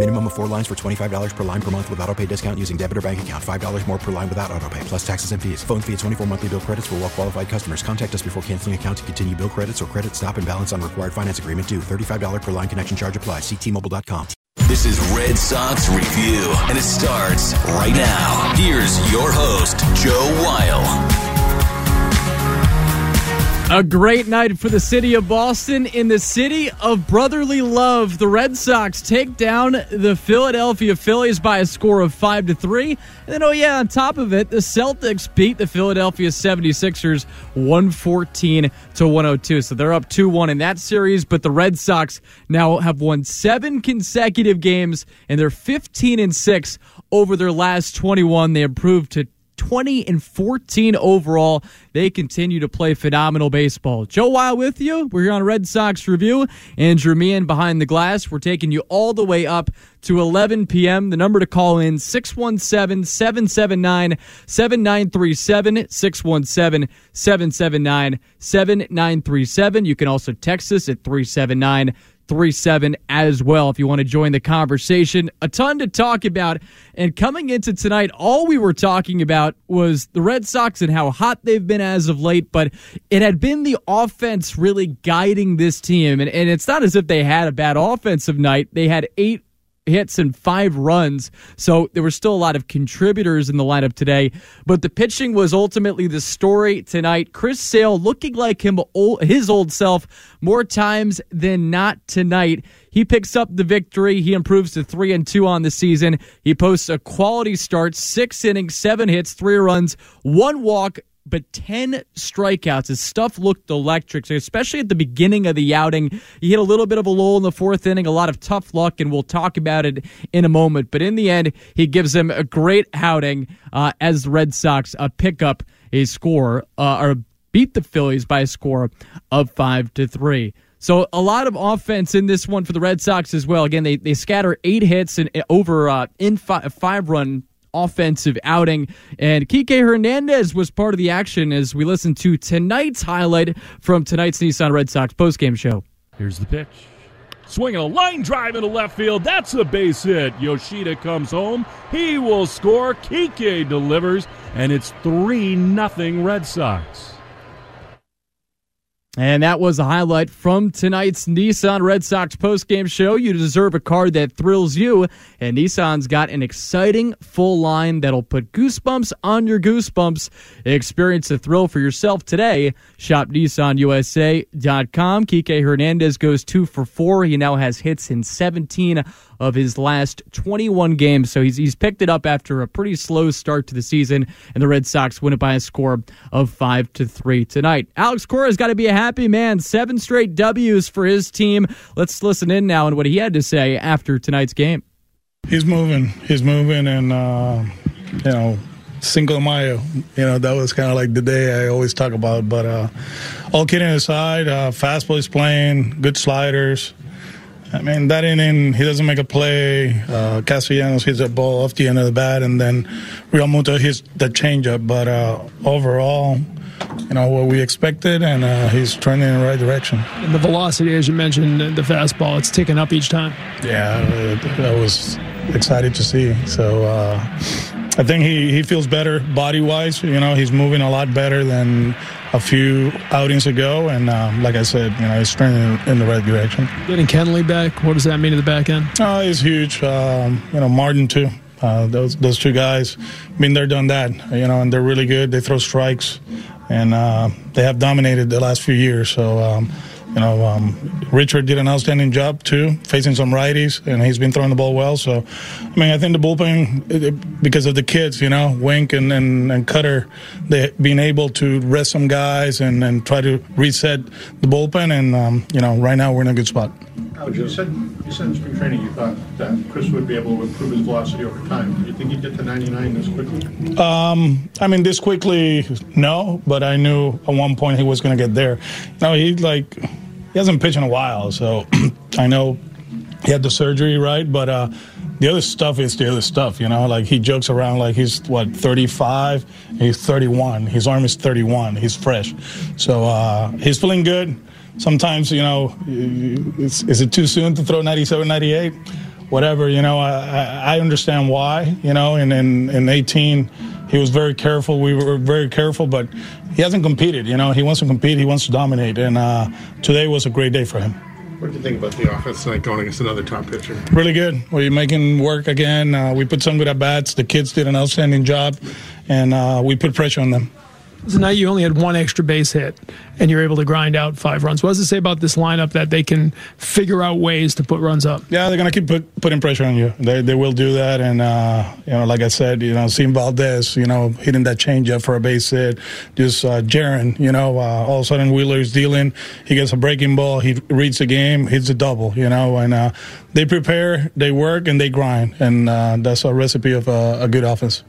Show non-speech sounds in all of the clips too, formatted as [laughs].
Minimum of four lines for $25 per line per month with auto pay discount using debit or bank account. $5 more per line without auto pay, plus taxes and fees. Phone fee at 24 monthly bill credits for well qualified customers. Contact us before canceling account to continue bill credits or credit stop and balance on required finance agreement due. $35 per line connection charge applies. Ctmobile.com. This is Red Sox Review, and it starts right now. Here's your host, Joe Weil. A great night for the city of Boston. In the city of brotherly love, the Red Sox take down the Philadelphia Phillies by a score of 5 to 3. And then, oh, yeah, on top of it, the Celtics beat the Philadelphia 76ers 114 to 102. So they're up 2 1 in that series, but the Red Sox now have won seven consecutive games, and they're 15 and 6 over their last 21. They improved to 20 and 14 overall. They continue to play phenomenal baseball. Joe Weil with you. We're here on Red Sox Review. Andrew Meehan behind the glass. We're taking you all the way up to 11 p.m. The number to call in 617 779 7937 617 779 7937. You can also text us at 379 37 as well if you want to join the conversation. A ton to talk about. And coming into tonight, all we were talking about was the Red Sox and how hot they've been as of late, but it had been the offense really guiding this team. And, and it's not as if they had a bad offensive night. They had eight hits and five runs. So there were still a lot of contributors in the lineup today. But the pitching was ultimately the story tonight. Chris Sale looking like him his old self more times than not tonight. He picks up the victory. He improves to three and two on the season. He posts a quality start, six innings, seven hits, three runs, one walk, but 10 strikeouts. His stuff looked electric, especially at the beginning of the outing. He hit a little bit of a lull in the fourth inning, a lot of tough luck, and we'll talk about it in a moment. But in the end, he gives them a great outing uh, as the Red Sox uh, pick up a score uh, or beat the Phillies by a score of 5 to 3. So a lot of offense in this one for the Red Sox as well. Again, they, they scatter eight hits and over uh, in five run offensive outing. And Kike Hernandez was part of the action as we listen to tonight's highlight from tonight's Nissan Red Sox postgame show. Here's the pitch. Swinging a line drive into left field. That's a base hit. Yoshida comes home. He will score. Kike delivers, and it's 3 nothing Red Sox. And that was a highlight from tonight's Nissan Red Sox postgame show. You deserve a card that thrills you, and Nissan's got an exciting full line that'll put goosebumps on your goosebumps. Experience the thrill for yourself today. Shop NissanUSA.com. Kike Hernandez goes two for four. He now has hits in 17 of his last 21 games. So he's, he's picked it up after a pretty slow start to the season, and the Red Sox win it by a score of 5 to 3 tonight. Alex Cora's got to be a happy man. Seven straight W's for his team. Let's listen in now on what he had to say after tonight's game. He's moving. He's moving, and, uh, you know, Cinco de Mayo. You know, that was kind of like the day I always talk about. But uh, all kidding aside, uh, fastball is playing, good sliders. I mean, that inning, he doesn't make a play. Uh, Castellanos hits a ball off the end of the bat, and then Realmuto hits the changeup. But uh, overall, you know, what we expected, and uh, he's trending in the right direction. And the velocity, as you mentioned, the fastball, it's ticking up each time. Yeah, I was excited to see. So uh, I think he, he feels better body wise. You know, he's moving a lot better than a few outings ago, and um, like I said, you know, he's trending in the right direction. Getting Kenley back, what does that mean to the back end? Oh, he's huge. Um, you know, Martin too. Uh, those those two guys, been there, done that. You know, and they're really good. They throw strikes, and uh, they have dominated the last few years. So um, you know, um, Richard did an outstanding job too, facing some righties, and he's been throwing the ball well. So, I mean, I think the bullpen, it, it, because of the kids, you know, Wink and, and, and Kutter, they being able to rest some guys and, and try to reset the bullpen. And, um, you know, right now we're in a good spot. Alex, you said, you said in spring training you thought that Chris would be able to improve his velocity over time. Do you think he'd get to 99 this quickly? Um, I mean, this quickly, no, but I knew at one point he was going to get there. No, he like he hasn't pitched in a while, so [clears throat] I know he had the surgery, right? But uh, the other stuff is the other stuff, you know. Like he jokes around like he's what 35, he's 31, his arm is 31, he's fresh, so uh, he's feeling good sometimes, you know, is, is it too soon to throw 97, 98? Whatever, you know, I, I understand why, you know, and in, in 18, he was very careful. We were very careful, but he hasn't competed, you know. He wants to compete, he wants to dominate, and uh, today was a great day for him. What did you think about the offense tonight going against another top pitcher? Really good. We're making work again. Uh, we put some good at bats. The kids did an outstanding job, and uh, we put pressure on them. Tonight you only had one extra base hit, and you're able to grind out five runs. What does it say about this lineup that they can figure out ways to put runs up? Yeah, they're gonna keep put, putting pressure on you. They, they will do that, and uh, you know, like I said, you know, seeing Valdez, you know, hitting that changeup for a base hit. Just uh, Jarren, you know, uh, all of a sudden Wheeler's dealing. He gets a breaking ball. He reads the game, hits a double. You know, and uh, they prepare, they work, and they grind, and uh, that's a recipe of a good offense.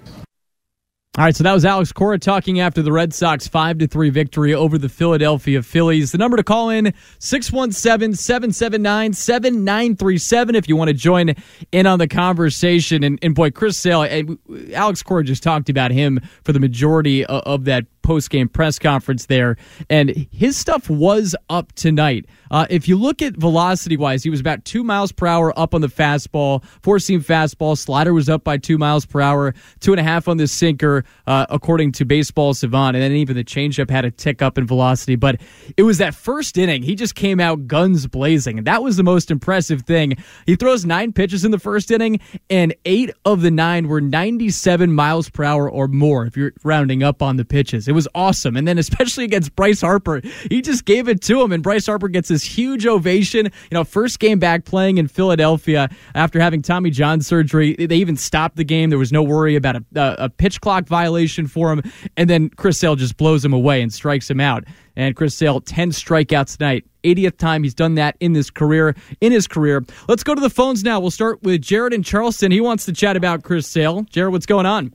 All right, so that was Alex Cora talking after the Red Sox 5 to 3 victory over the Philadelphia Phillies. The number to call in 617-779-7937 if you want to join in on the conversation and, and boy Chris Sale and Alex Cora just talked about him for the majority of, of that post-game press conference there and his stuff was up tonight. Uh, if you look at velocity wise, he was about two miles per hour up on the fastball, four seam fastball. Slider was up by two miles per hour, two and a half on the sinker, uh, according to Baseball Savant. And then even the changeup had a tick up in velocity. But it was that first inning, he just came out guns blazing. And that was the most impressive thing. He throws nine pitches in the first inning, and eight of the nine were 97 miles per hour or more, if you're rounding up on the pitches. It was awesome. And then, especially against Bryce Harper, he just gave it to him, and Bryce Harper gets this huge ovation. You know, first game back playing in Philadelphia after having Tommy John surgery. They even stopped the game. There was no worry about a, a pitch clock violation for him. And then Chris Sale just blows him away and strikes him out. And Chris Sale, 10 strikeouts tonight. 80th time he's done that in this career. In his career. Let's go to the phones now. We'll start with Jared in Charleston. He wants to chat about Chris Sale. Jared, what's going on?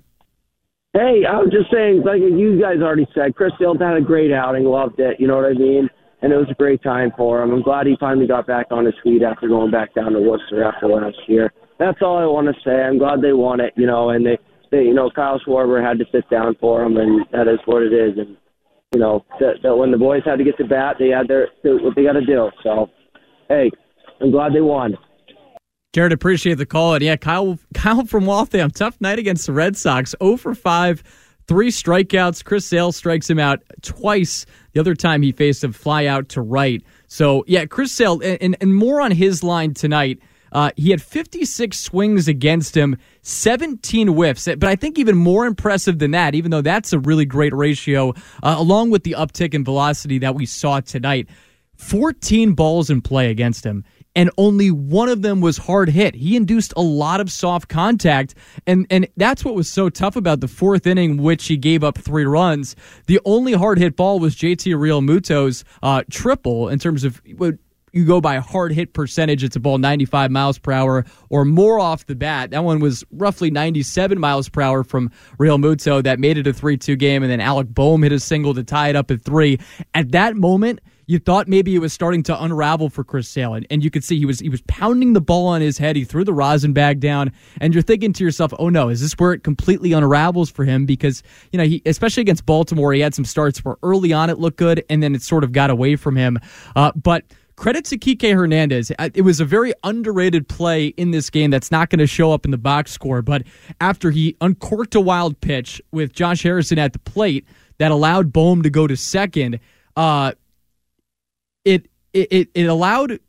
Hey, I was just saying, like you guys already said, Chris Sale had a great outing, loved it. You know what I mean? and it was a great time for him. I'm glad he finally got back on his feet after going back down to Worcester after last year. That's all I want to say. I'm glad they won it, you know, and they, they you know, Kyle Schwarber had to sit down for him, and that is what it is. And you know, that, that when the boys had to get to bat, they had their what they got to do. So, hey, I'm glad they won. Jared, appreciate the call. And yeah, Kyle, Kyle from Waltham, tough night against the Red Sox. 0 for 5, three strikeouts. Chris Sale strikes him out twice. The other time he faced a fly out to right. So yeah, Chris Sale, and, and more on his line tonight. Uh, he had 56 swings against him, 17 whiffs. But I think even more impressive than that, even though that's a really great ratio, uh, along with the uptick in velocity that we saw tonight, 14 balls in play against him and only one of them was hard hit. He induced a lot of soft contact, and and that's what was so tough about the fourth inning, which he gave up three runs. The only hard hit ball was JT Realmuto's uh, triple in terms of. You go by hard hit percentage, it's a ball 95 miles per hour or more off the bat. That one was roughly 97 miles per hour from Realmuto that made it a 3 2 game. And then Alec Bohm hit a single to tie it up at three. At that moment, you thought maybe it was starting to unravel for Chris Sale, and, and you could see he was he was pounding the ball on his head. He threw the rosin bag down, and you're thinking to yourself, "Oh no, is this where it completely unravels for him?" Because you know, he especially against Baltimore, he had some starts where early on it looked good, and then it sort of got away from him. Uh, but credit to Kike Hernandez. It was a very underrated play in this game that's not going to show up in the box score. But after he uncorked a wild pitch with Josh Harrison at the plate that allowed Bohm to go to second, uh, it it it allowed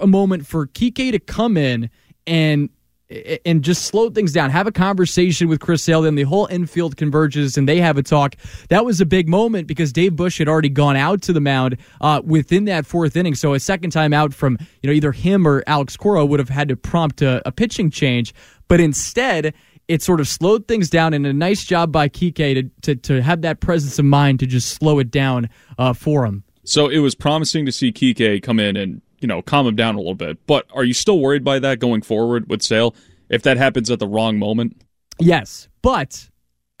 a moment for Kike to come in and and just slow things down. Have a conversation with Chris Sale, and the whole infield converges, and they have a talk. That was a big moment because Dave Bush had already gone out to the mound uh, within that fourth inning. So a second time out from you know either him or Alex Cora would have had to prompt a, a pitching change, but instead it sort of slowed things down, and a nice job by Kike to, to, to have that presence of mind to just slow it down uh, for him. So it was promising to see Kike come in and you know calm him down a little bit. But are you still worried by that going forward with Sale if that happens at the wrong moment? Yes, but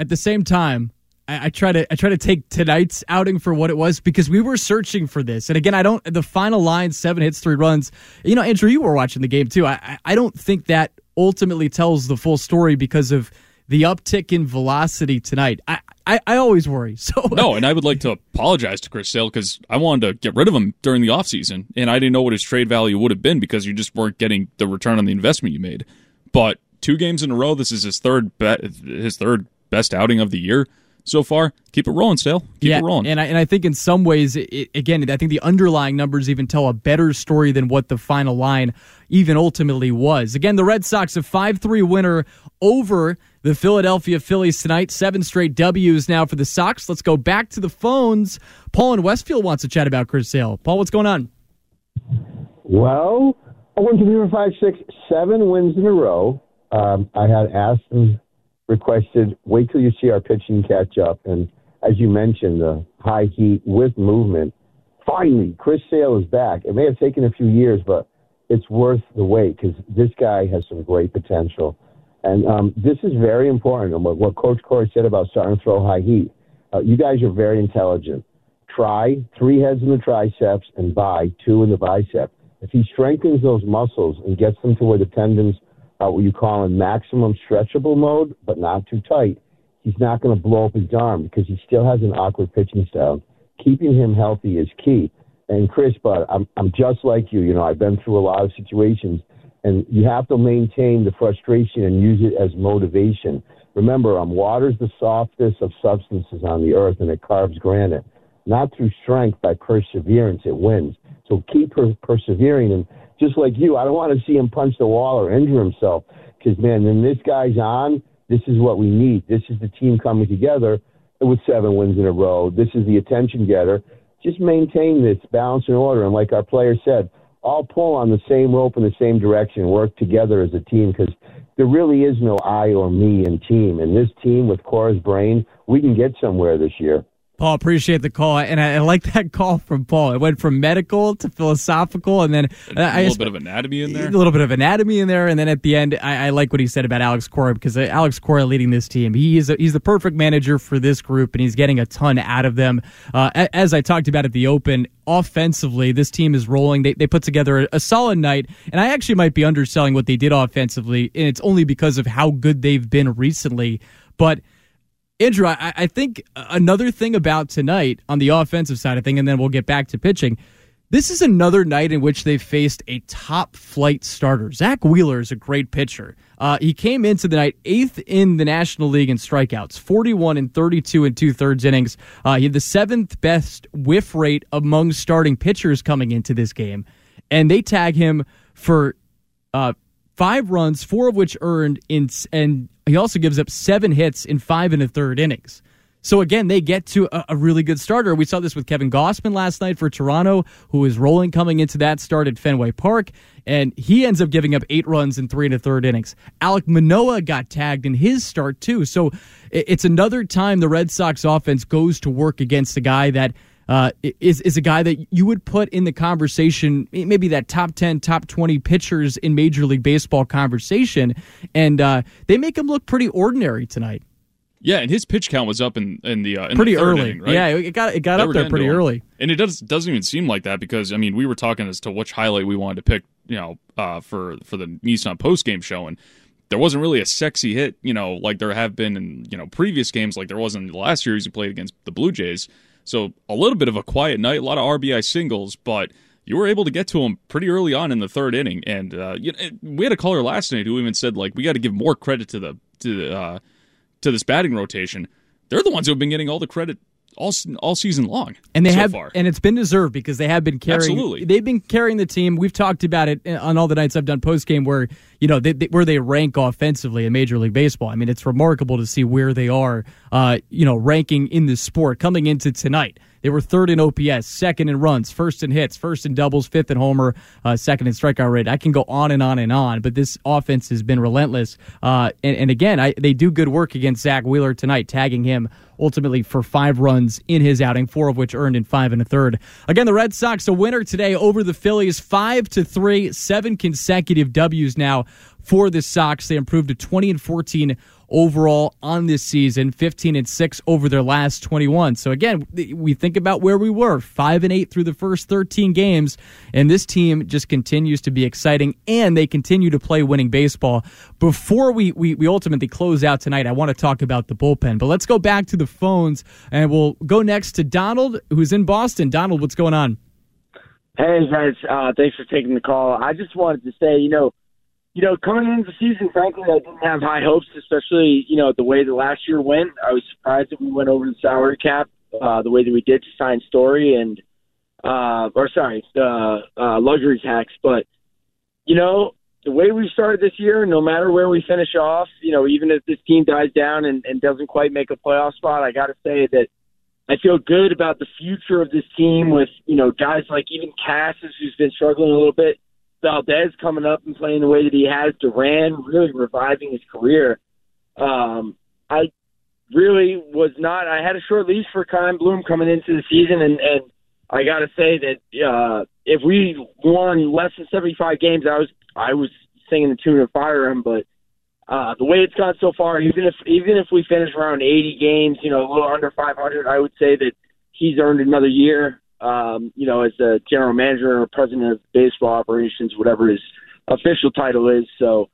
at the same time, I, I, try to I try to take tonight's outing for what it was because we were searching for this. And again, I don't the final line seven hits, three runs. You know, Andrew, you were watching the game too. I I don't think that ultimately tells the full story because of the uptick in velocity tonight. I, I, I always worry. [laughs] So no, and I would like to apologize to Chris Sale because I wanted to get rid of him during the offseason, and I didn't know what his trade value would have been because you just weren't getting the return on the investment you made. But two games in a row, this is his third bet, his third best outing of the year so far. Keep it rolling, Sale. Keep yeah, it rolling. And I, and I think in some ways, it, again, I think the underlying numbers even tell a better story than what the final line even ultimately was. Again, the Red Sox a 5 3 winner over the Philadelphia Phillies tonight. Seven straight W's now for the Sox. Let's go back to the phones. Paul in Westfield wants to chat about Chris Sale. Paul, what's going on? Well, I went to three, five, six, seven wins in a row. Um, I had asked and requested, wait till you see our pitching catch up. And as you mentioned, the high heat with movement. Finally, Chris Sale is back. It may have taken a few years, but it's worth the wait because this guy has some great potential. And um, this is very important. And what, what Coach Corey said about starting to throw high heat. Uh, you guys are very intelligent. Try three heads in the triceps and buy two in the bicep. If he strengthens those muscles and gets them to where the tendons are what you call in maximum stretchable mode, but not too tight, he's not going to blow up his arm because he still has an awkward pitching style. Keeping him healthy is key. And Chris, but I'm I'm just like you. You know, I've been through a lot of situations and you have to maintain the frustration and use it as motivation. Remember, um, water's the softest of substances on the earth, and it carves granite. Not through strength, by perseverance, it wins. So keep per- persevering, and just like you, I don't want to see him punch the wall or injure himself. Because man, when this guy's on, this is what we need. This is the team coming together with seven wins in a row. This is the attention getter. Just maintain this balance and order, and like our player said, all pull on the same rope in the same direction, work together as a team because there really is no I or me in team. And this team with Cora's brain, we can get somewhere this year. Paul, appreciate the call, and I, I, like that [laughs] call from Paul. It went from medical to philosophical, and then a I, little bit of anatomy in there. A little bit of anatomy in there, and then at the end, I, I like what he said about Alex Cora because uh, Alex Cora leading this team, he is a, he's the perfect manager for this group, and he's getting a ton out of them. Uh, as I talked about at the Open, offensively, this team is rolling. They they put together a, a solid night, and I actually might be underselling what they did offensively, and it's only because of how good they've been recently, but Andrew, I, I, think another thing about tonight on the offensive side of thing, and then we'll get back to pitching. This is another night in which they faced a top flight starter. Zack Wheeler is a great pitcher. Uh, he came into the night eighth in the National League in strikeouts, 41 and 32 and two thirds innings. Uh, he had the seventh best whiff rate among starting pitchers coming into this game. And they tag him for uh, five runs, four of which earned in, and he also gives up seven hits in five and a third innings. So again, they get to a, a, really good starter. We saw this with Kevin Gausman last night for Toronto, who was rolling coming into that start at Fenway Park, and he ends up giving up eight runs in three and a third innings. Alek Manoah got tagged in his start too. So it's another time the Red Sox offense goes to work against a guy that uh, is is a guy that you would put in the conversation, maybe that top ten, top twenty pitchers in Major League Baseball conversation, and uh, they make him look pretty ordinary tonight. Yeah, and his pitch count was up in in the uh, in pretty the early. Inning, right? Yeah, it got it got up there pretty early, and it does doesn't even seem like that because I mean we were talking as to which highlight we wanted to pick, you know, uh, for for the Nissan post game show, and there wasn't really a sexy hit, you know, like there have been in you know previous games, like there was in the last series he played against the Blue Jays. So a little bit of a quiet night, a lot of RBI singles, but you were able to get to him pretty early on in the third inning. And uh, you know, we had a caller last night who even said like we got to give more credit to the to the uh, to this batting rotation. They're the ones who have been getting all the credit all all season long. And they so have, far. and it's been deserved because they have been carrying. Absolutely. they've been carrying the team. We've talked about it on all the nights I've done post game where you know they, they, where they rank offensively in Major League Baseball. I mean, it's remarkable to see where they are. Uh, you know, ranking in the sport coming into tonight. They were third in OPS, second in runs, first in hits, first in doubles, fifth in homer, uh, second in strikeout rate. I can go on and on and on, but this offense has been relentless. Uh, and, and, again, I, they do good work against Zack Wheeler tonight, tagging him ultimately for five runs in his outing, four of which earned in five and a third. Again, the Red Sox a winner today over the Phillies, five to three, seven consecutive W's now for the Sox. They improved to twenty and fourteen overall on this season, 15 and 6 over their last 21. So again, we think about where we were, 5 and 8 through the first 13 games, and this team just continues to be exciting and they continue to play winning baseball. Before we we, we ultimately close out tonight, I want to talk about the bullpen. But let's go back to the phones and we'll go next to Donald who's in Boston. Donald, what's going on? Hey guys, uh, thanks for taking the call. I just wanted to say, you know, you know, coming into the season, frankly, I didn't have high hopes, especially, you know, the way the last year went. I was surprised that we went over the salary cap uh, the way that we did to sign Story and, uh, or sorry, the uh, luxury tax. But, you know, the way we started this year, no matter where we finish off, you know, even if this team dies down and, and doesn't quite make a playoff spot, I got to say that I feel good about the future of this team with, you know, guys like even Casas, who's been struggling a little bit Valdez coming up and playing the way that he has, Duran really reviving his career. Um, I really was not. I had a short leash for Chaim Bloom coming into the season, and and I got to say that uh, if we won less than seventy five games, I was I was singing the tune of fire him. But uh, the way it's gone so far, even if even if we finish around eighty games, you know, a little under five hundred, I would say that he's earned another year um, you know, as a general manager or president of baseball operations, whatever his official title is. So,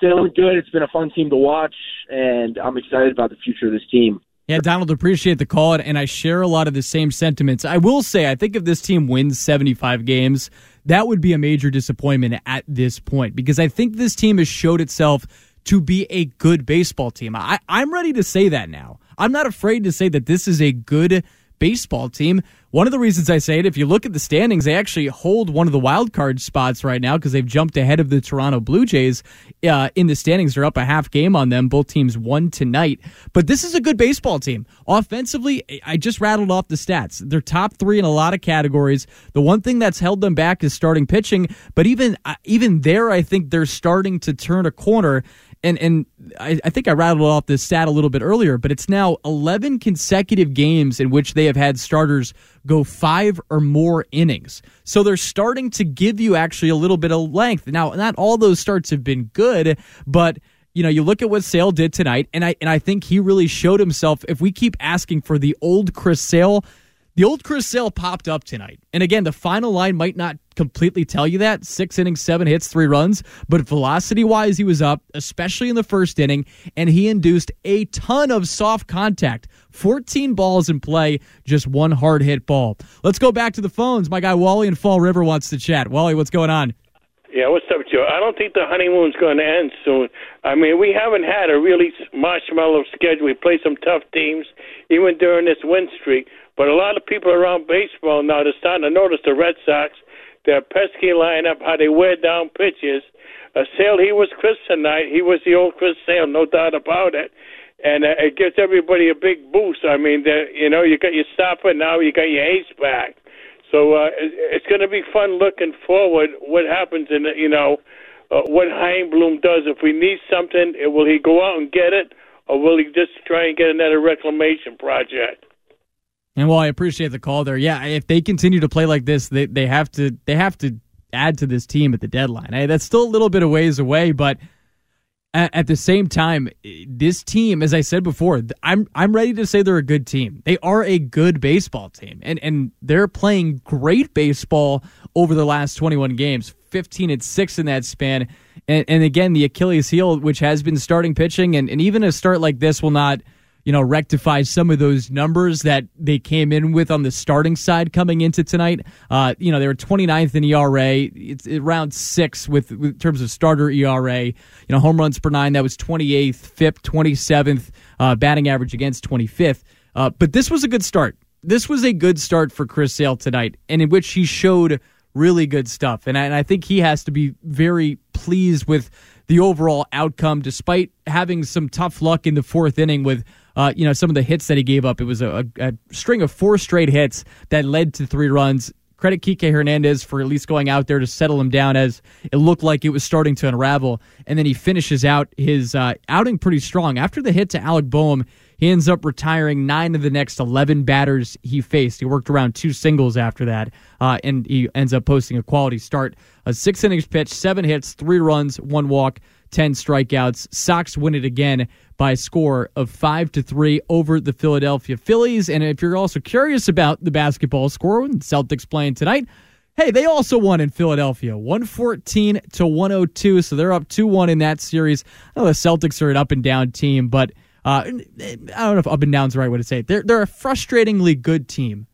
feeling good. It's been a fun team to watch, and I'm excited about the future of this team. Yeah, Donald, appreciate the call, and I share a lot of the same sentiments. I will say, I think if this team wins 75 games, that would be a major disappointment at this point because I think this team has showed itself to be a good baseball team. I, I'm ready to say that now. I'm not afraid to say that this is a good baseball team. One of the reasons I say it, if you look at the standings, they actually hold one of the wild card spots right now because they've jumped ahead of the Toronto Blue Jays uh, in the standings. They're up a half game on them. Both teams won tonight. But this is a good baseball team. Offensively, I just rattled off the stats. They're top three in a lot of categories. The one thing that's held them back is starting pitching. But even uh, even there, I think they're starting to turn a corner and and I, I, think I rattled off this stat a little bit earlier, but it's now 11 consecutive games in which they have had starters go five or more innings. So they're starting to give you actually a little bit of length. Now, not all those starts have been good, but you know, you look at what Sale did tonight, and I and I think he really showed himself. If we keep asking for the old Chris Sale, the old Chris Sale popped up tonight. And again, the final line might not completely tell you that. Six innings, seven hits, three runs. But velocity wise, he was up, especially in the first inning, and he induced a ton of soft contact. 14 balls in play, just one hard hit ball. Let's go back to the phones. My guy Wally in Fall River wants to chat. Wally, what's going on? Yeah, what's up, Joe? I don't think the honeymoon's going to end soon. I mean, we haven't had a really marshmallow schedule. We played some tough teams, even during this win streak. But a lot of people around baseball now they're starting to notice the Red Sox, their pesky lineup, how they wear down pitches. Uh, Sale, he was Chris tonight. He was the old Chris Sale, no doubt about it. And uh, it gives everybody a big boost. I mean, you know, you got your stopper now, you got your ace back. So uh, it's going to be fun looking forward. What happens in you know uh, what Chaim Bloom does if we need something? Will he go out and get it, or will he just try and get another reclamation project? And while I appreciate the call there, yeah, if they continue to play like this, they they have to they have to add to this team at the deadline. Hey, that's still a little bit of ways away, but at, at the same time, this team, as I said before, I'm I'm ready to say they're a good team. They are a good baseball team, and and they're playing great baseball over the last 21 games, 15 and six in that span. And, and again, the Achilles heel, which has been starting pitching, and, and even a start like this will not you know, rectify some of those numbers that they came in with on the starting side coming into tonight. Uh, you know, they were 29th in ERA. It's around six with, with terms of starter ERA. You know, home runs per nine, that was 28th, FIP 27th, uh, batting average against 25th. Uh, but this was a good start. This was a good start for Chris Sale tonight, and in which he showed really good stuff. And I, and I think he has to be very pleased with the overall outcome, despite having some tough luck in the fourth inning with uh, you know some of the hits that he gave up. It was a, a, string of four straight hits that led to three runs. Credit Kike Hernandez for at least going out there to settle him down as it looked like it was starting to unravel. And then he finishes out his uh, outing pretty strong. After the hit to Alec Bohm, he ends up retiring nine of the next 11 batters he faced. He worked around two singles after that, uh, and he ends up posting a quality start. A six innings pitch, seven hits, three runs, one walk, 10 strikeouts. Sox win it again by a score of 5 to 3 over the Philadelphia Phillies. And if you're also curious about the basketball score, when Celtics playing tonight, hey, they also won in Philadelphia, 114 to 102. So they're up 2 1 in that series. I know the Celtics are an up and down team, but uh, I don't know if up and down is the right way to say it. They're, they're a frustratingly good team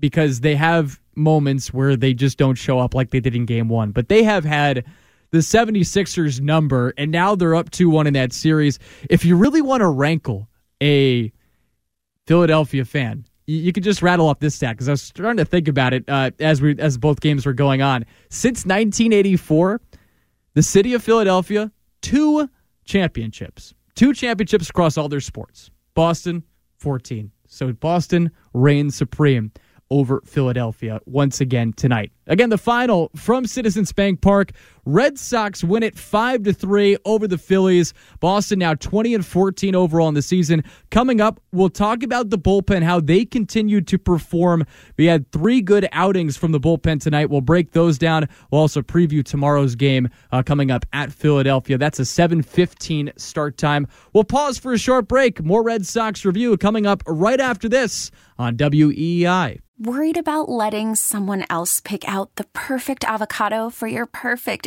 because they have moments where they just don't show up like they did in game one. But they have had the 76ers number, and now they're up 2 1 in that series. If you really want to rankle a Philadelphia fan, you, could just rattle off this stat because I was starting to think about it uh, as we as both games were going on. Since 1984, the city of Philadelphia, two championships, two championships across all their sports. Boston, 14. So Boston reigns supreme over Philadelphia once again tonight. Again, the final from Citizens Bank Park. Red Sox win it 5 to 3 over the Phillies. Boston now 20 and 14 overall in the season. Coming up, we'll talk about the bullpen, how they continued to perform. We had three good outings from the bullpen tonight. We'll break those down. We'll also preview tomorrow's game uh, coming up at Philadelphia. That's a 7:15 start time. We'll pause for a short break. More Red Sox review coming up right after this on WEEI. Worried about letting someone else pick out the perfect avocado for your perfect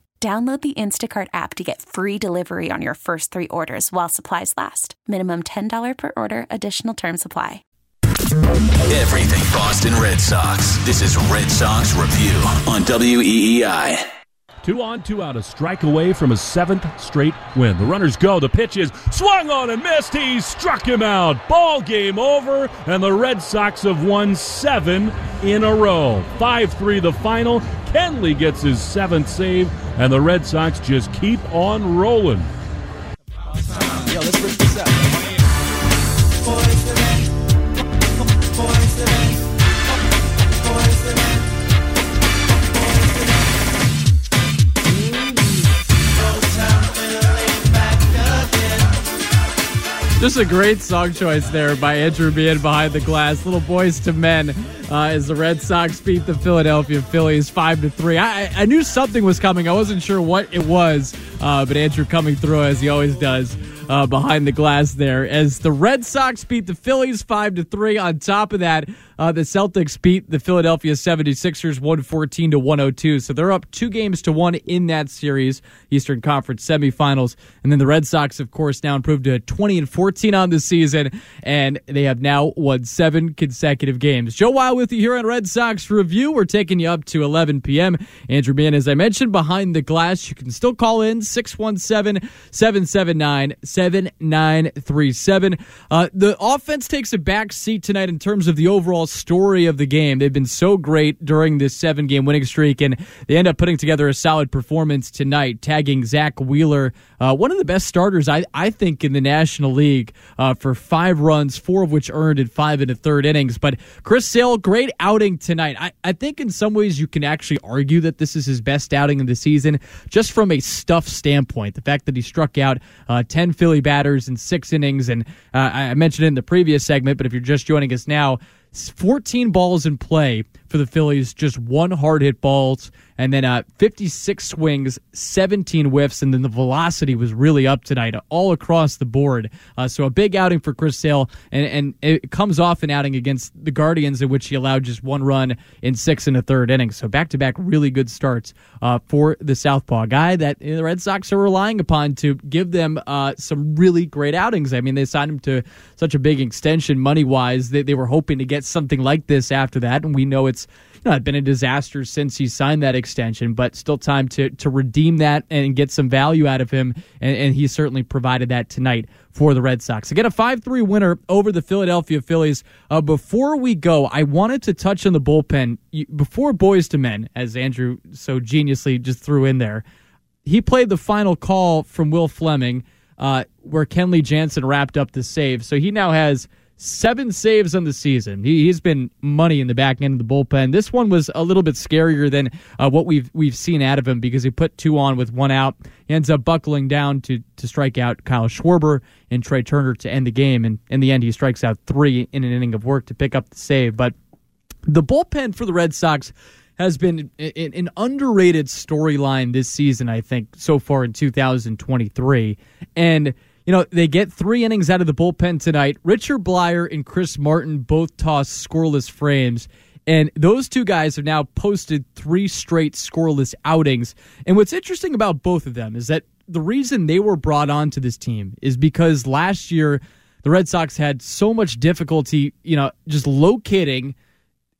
Download the Instacart app to get free delivery on your first three orders while supplies last. Minimum $10 per order, additional term supply. Everything Boston Red Sox. This is Red Sox Review on WEEI. Two on, two out, a strike away from a seventh straight win. The runners go. The pitch is swung on and missed. He struck him out. Ball game over, and the Red Sox have won seven in a row. 5 3 the final. Kenley gets his seventh save, and the Red Sox just keep on rolling. Yo, let's this. Just a great song choice there by Andrew Bean behind the glass. Little Boyz II Men uh, as the Red Sox beat the Philadelphia Phillies five to three. I, I knew something was coming. I wasn't sure what it was, uh, but Andrew coming through as he always does. Uh, behind the glass there as the Red Sox beat the Phillies 5 to 3 on top of that uh, the Celtics beat the Philadelphia 76ers 114 to 102 so they're up 2 games to 1 in that series Eastern Conference semifinals. And then the Red Sox of course now improved to 20 and 14 on the season and they have now won 7 consecutive games. Joe Weil with you here on Red Sox Review. We're taking you up to 11 p.m. Andrew Mann as I mentioned behind the glass. You can still call in 617 779 7937. Uh, the offense takes a back seat tonight in terms of the overall story of the game. They've been so great during this seven game winning streak, and they end up putting together a solid performance tonight, tagging Zack Wheeler, uh, one of the best starters, I, I think, in the National League uh, for five runs, four of which earned in five and a third innings. But Chris Sale, great outing tonight. I, I think in some ways you can actually argue that this is his best outing of the season, just from a stuff standpoint. The fact that he struck out uh, 10 Philly batters in six innings. And uh, I mentioned it in the previous segment, but if you're just joining us now, 14 balls in play for the Phillies, just one hard hit balls, and then uh, 56 swings, 17 whiffs, and then the velocity was really up tonight, all across the board. Uh, so a big outing for Chris Sale, and, and it comes off an outing against the Guardians in which he allowed just one run in six and a third innings. So back to back really good starts uh, for the Southpaw guy that the Red Sox are relying upon to give them uh, some really great outings. I mean, they signed him to such a big extension money wise. They, they were hoping to get something like this after that, and we know it's you know, been a disaster since he signed that extension, but still time to to redeem that and get some value out of him, and, and he certainly provided that tonight for the Red Sox. Again, a 5 3 winner over the Philadelphia Phillies. Uh, before we go, I wanted to touch on the bullpen. Before Boyz II Men, as Andrew so geniusly just threw in there, he played the final call from Will Flemming, uh, where Kenley Jansen wrapped up the save. So he now has seven saves on the season. He, has been money in the back end of the bullpen. This one was a little bit scarier than uh, what we've we've seen out of him because he put two on with one out. He ends up buckling down to to strike out Kyle Schwarber and Trea Turner to end the game. And in the end, he strikes out three in an inning of work to pick up the save. But the bullpen for the Red Sox has been an underrated storyline this season, I think, so far in 2023. And you know, they get three innings out of the bullpen tonight. Richard Bleier and Chris Martin both toss scoreless frames. And those two guys have now posted three straight scoreless outings. And what's interesting about both of them is that the reason they were brought onto this team is because last year the Red Sox had so much difficulty, you know, just locating –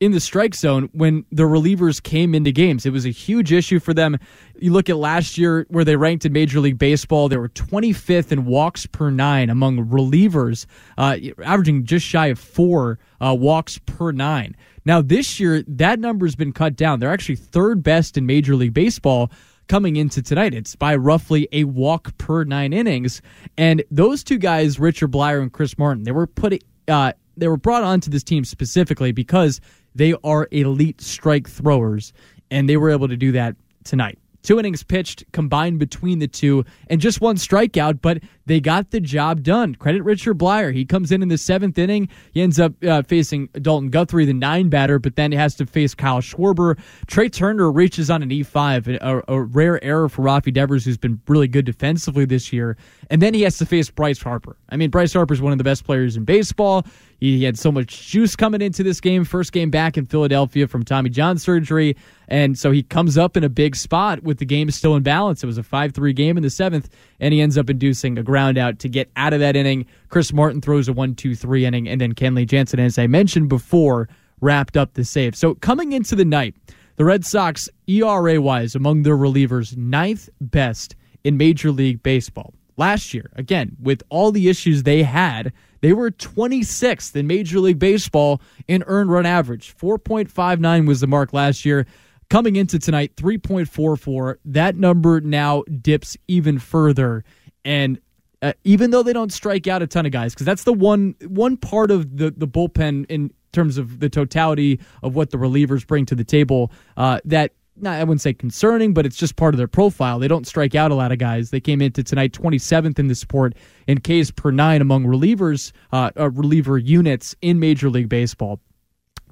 in the strike zone when the relievers came into games. It was a huge issue for them. You look at last year where they ranked in Major League Baseball, they were 25th in walks per nine among relievers, uh, averaging just shy of four uh, walks per nine. Now, this year, that number has been cut down. They're actually third best in Major League Baseball coming into tonight. It's by roughly a walk per nine innings. And those two guys, Richard Bleier and Chris Martin, they were put uh, they were brought onto this team specifically because they are elite strike throwers, and they were able to do that tonight. Two innings pitched combined between the two, and just one strikeout, but they got the job done. Credit Richard Bleier. He comes in in the seventh inning. He ends up uh, facing Dalton Guthrie, the nine batter, but then he has to face Kyle Schwarber. Trea Turner reaches on an E5, a, a rare error for Raffy Devers, who's been really good defensively this year. And then he has to face Bryce Harper. I mean, Bryce Harper is one of the best players in baseball. He had so much juice coming into this game. First game back in Philadelphia from Tommy John surgery. And so he comes up in a big spot with the game still in balance. It was a 5 3 game in the seventh, and he ends up inducing a ground out to get out of that inning. Chris Martin throws a 1 2 3 inning, and then Kenley Jansen, as I mentioned before, wrapped up the save. So coming into the night, the Red Sox, ERA wise, among their relievers, ninth best in Major League Baseball. Last year, again, with all the issues they had, they were 26th in Major League Baseball in earned run average. 4.59 was the mark last year. Coming into tonight, 3.44. That number now dips even further. And uh, even though they don't strike out a ton of guys, because that's the one one part of the, the bullpen in terms of the totality of what the relievers bring to the table uh, that not, I wouldn't say concerning, but it's just part of their profile. They don't strike out a lot of guys. They came into tonight 27th in the sport in Ks per nine among relievers, uh, uh, reliever units in Major League Baseball.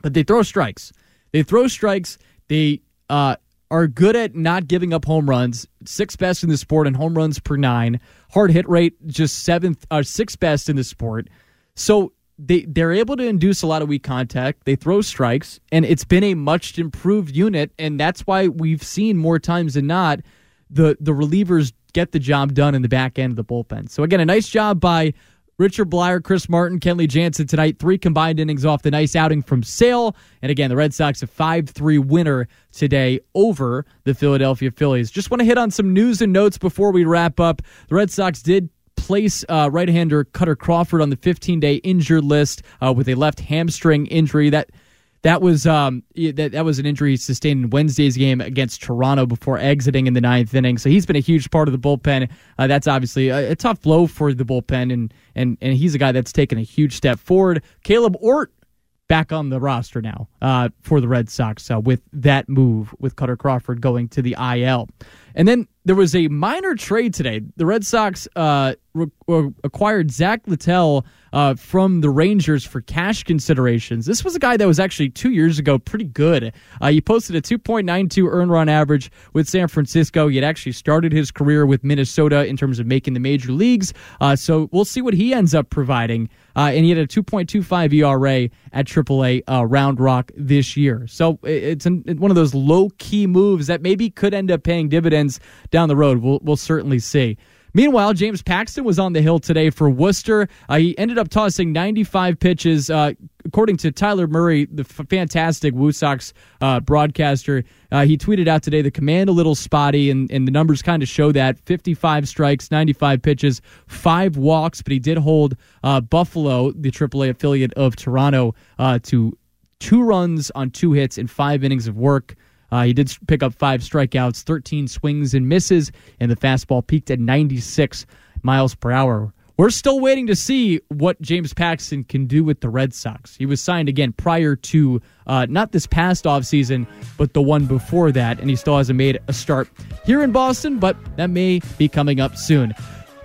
But they throw strikes. They throw strikes. They uh, are good at not giving up home runs. Sixth best in the sport in home runs per nine. Hard hit rate just seventh, uh, sixth best in the sport. So they they're able to induce a lot of weak contact. They throw strikes, and it's been a much improved unit, and that's why we've seen more times than not the the relievers get the job done in the back end of the bullpen. So again, a nice job by Richard Bleier, Chris Martin, Kenley Jansen tonight. Three combined innings off the nice outing from Sale. And again, the Red Sox a 5 3 winner today over the Philadelphia Phillies. Just want to hit on some news and notes before we wrap up. The Red Sox did place uh, right-hander Kutter Crawford on the 15-day injured list uh, with a left hamstring injury. That that was um, that that was an injury sustained in Wednesday's game against Toronto before exiting in the ninth inning. So he's been a huge part of the bullpen. Uh, that's obviously a, a, tough blow for the bullpen, and and and he's a guy that's taken a huge step forward. Kaleb Ort back on the roster now uh, for the Red Sox uh, with that move with Kutter Crawford going to the IL, and then there was a minor trade today. The Red Sox uh, re- acquired Zack Littell uh, from the Rangers for cash considerations. This was a guy that was actually two years ago pretty good. Uh, he posted a 2.92 earn run average with San Francisco. He had actually started his career with Minnesota in terms of making the major leagues. Uh, so we'll see what he ends up providing. Uh, and he had a 2.25 ERA at AAA uh, Round Rock this year. So it's an, one of those low key moves that maybe could end up paying dividends down the road. We'll, we'll certainly see. Meanwhile, James Paxton was on the hill today for Worcester. Uh, he ended up tossing 95 pitches. Uh, according to Tyler Murray, the f- fantastic Woo Sox uh, broadcaster, uh, he tweeted out today the command a little spotty, and, and the numbers kind of show that 55 strikes, 95 pitches, five walks, but he did hold uh, Buffalo, the AAA affiliate of Toronto, uh, to two runs on two hits in five innings of work. Uh, he did pick up five strikeouts, 13 swings and misses, and the fastball peaked at 96 miles per hour. We're still waiting to see what James Paxton can do with the Red Sox. He was signed again prior to uh, not this past offseason, but the one before that, and he still hasn't made a start here in Boston, but that may be coming up soon.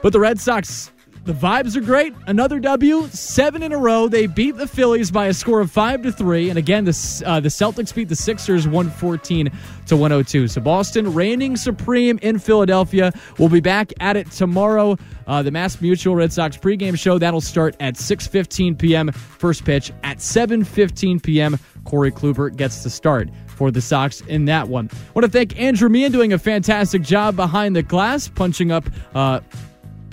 But the Red Sox the vibes are great. Another W, seven in a row. They beat the Phillies by a score of five to three, and again, the uh, the Celtics beat the Sixers one fourteen to one hundred two. So Boston reigning supreme in Philadelphia. We'll be back at it tomorrow. Uh, the Mass Mutual Red Sox pregame show that'll start at six fifteen p.m. First pitch at seven fifteen p.m. Corey Kluber gets the start for the Sox in that one. I want to thank Andrew Meehan doing a fantastic job behind the glass, punching up. Uh,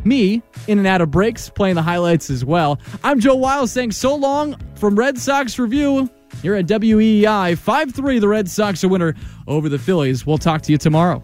me in and out of breaks, playing the highlights as well. I'm Joe Weil saying so long from Red Sox Review. You're at WEEI 5 3. The Red Sox are winner over the Phillies. We'll talk to you tomorrow.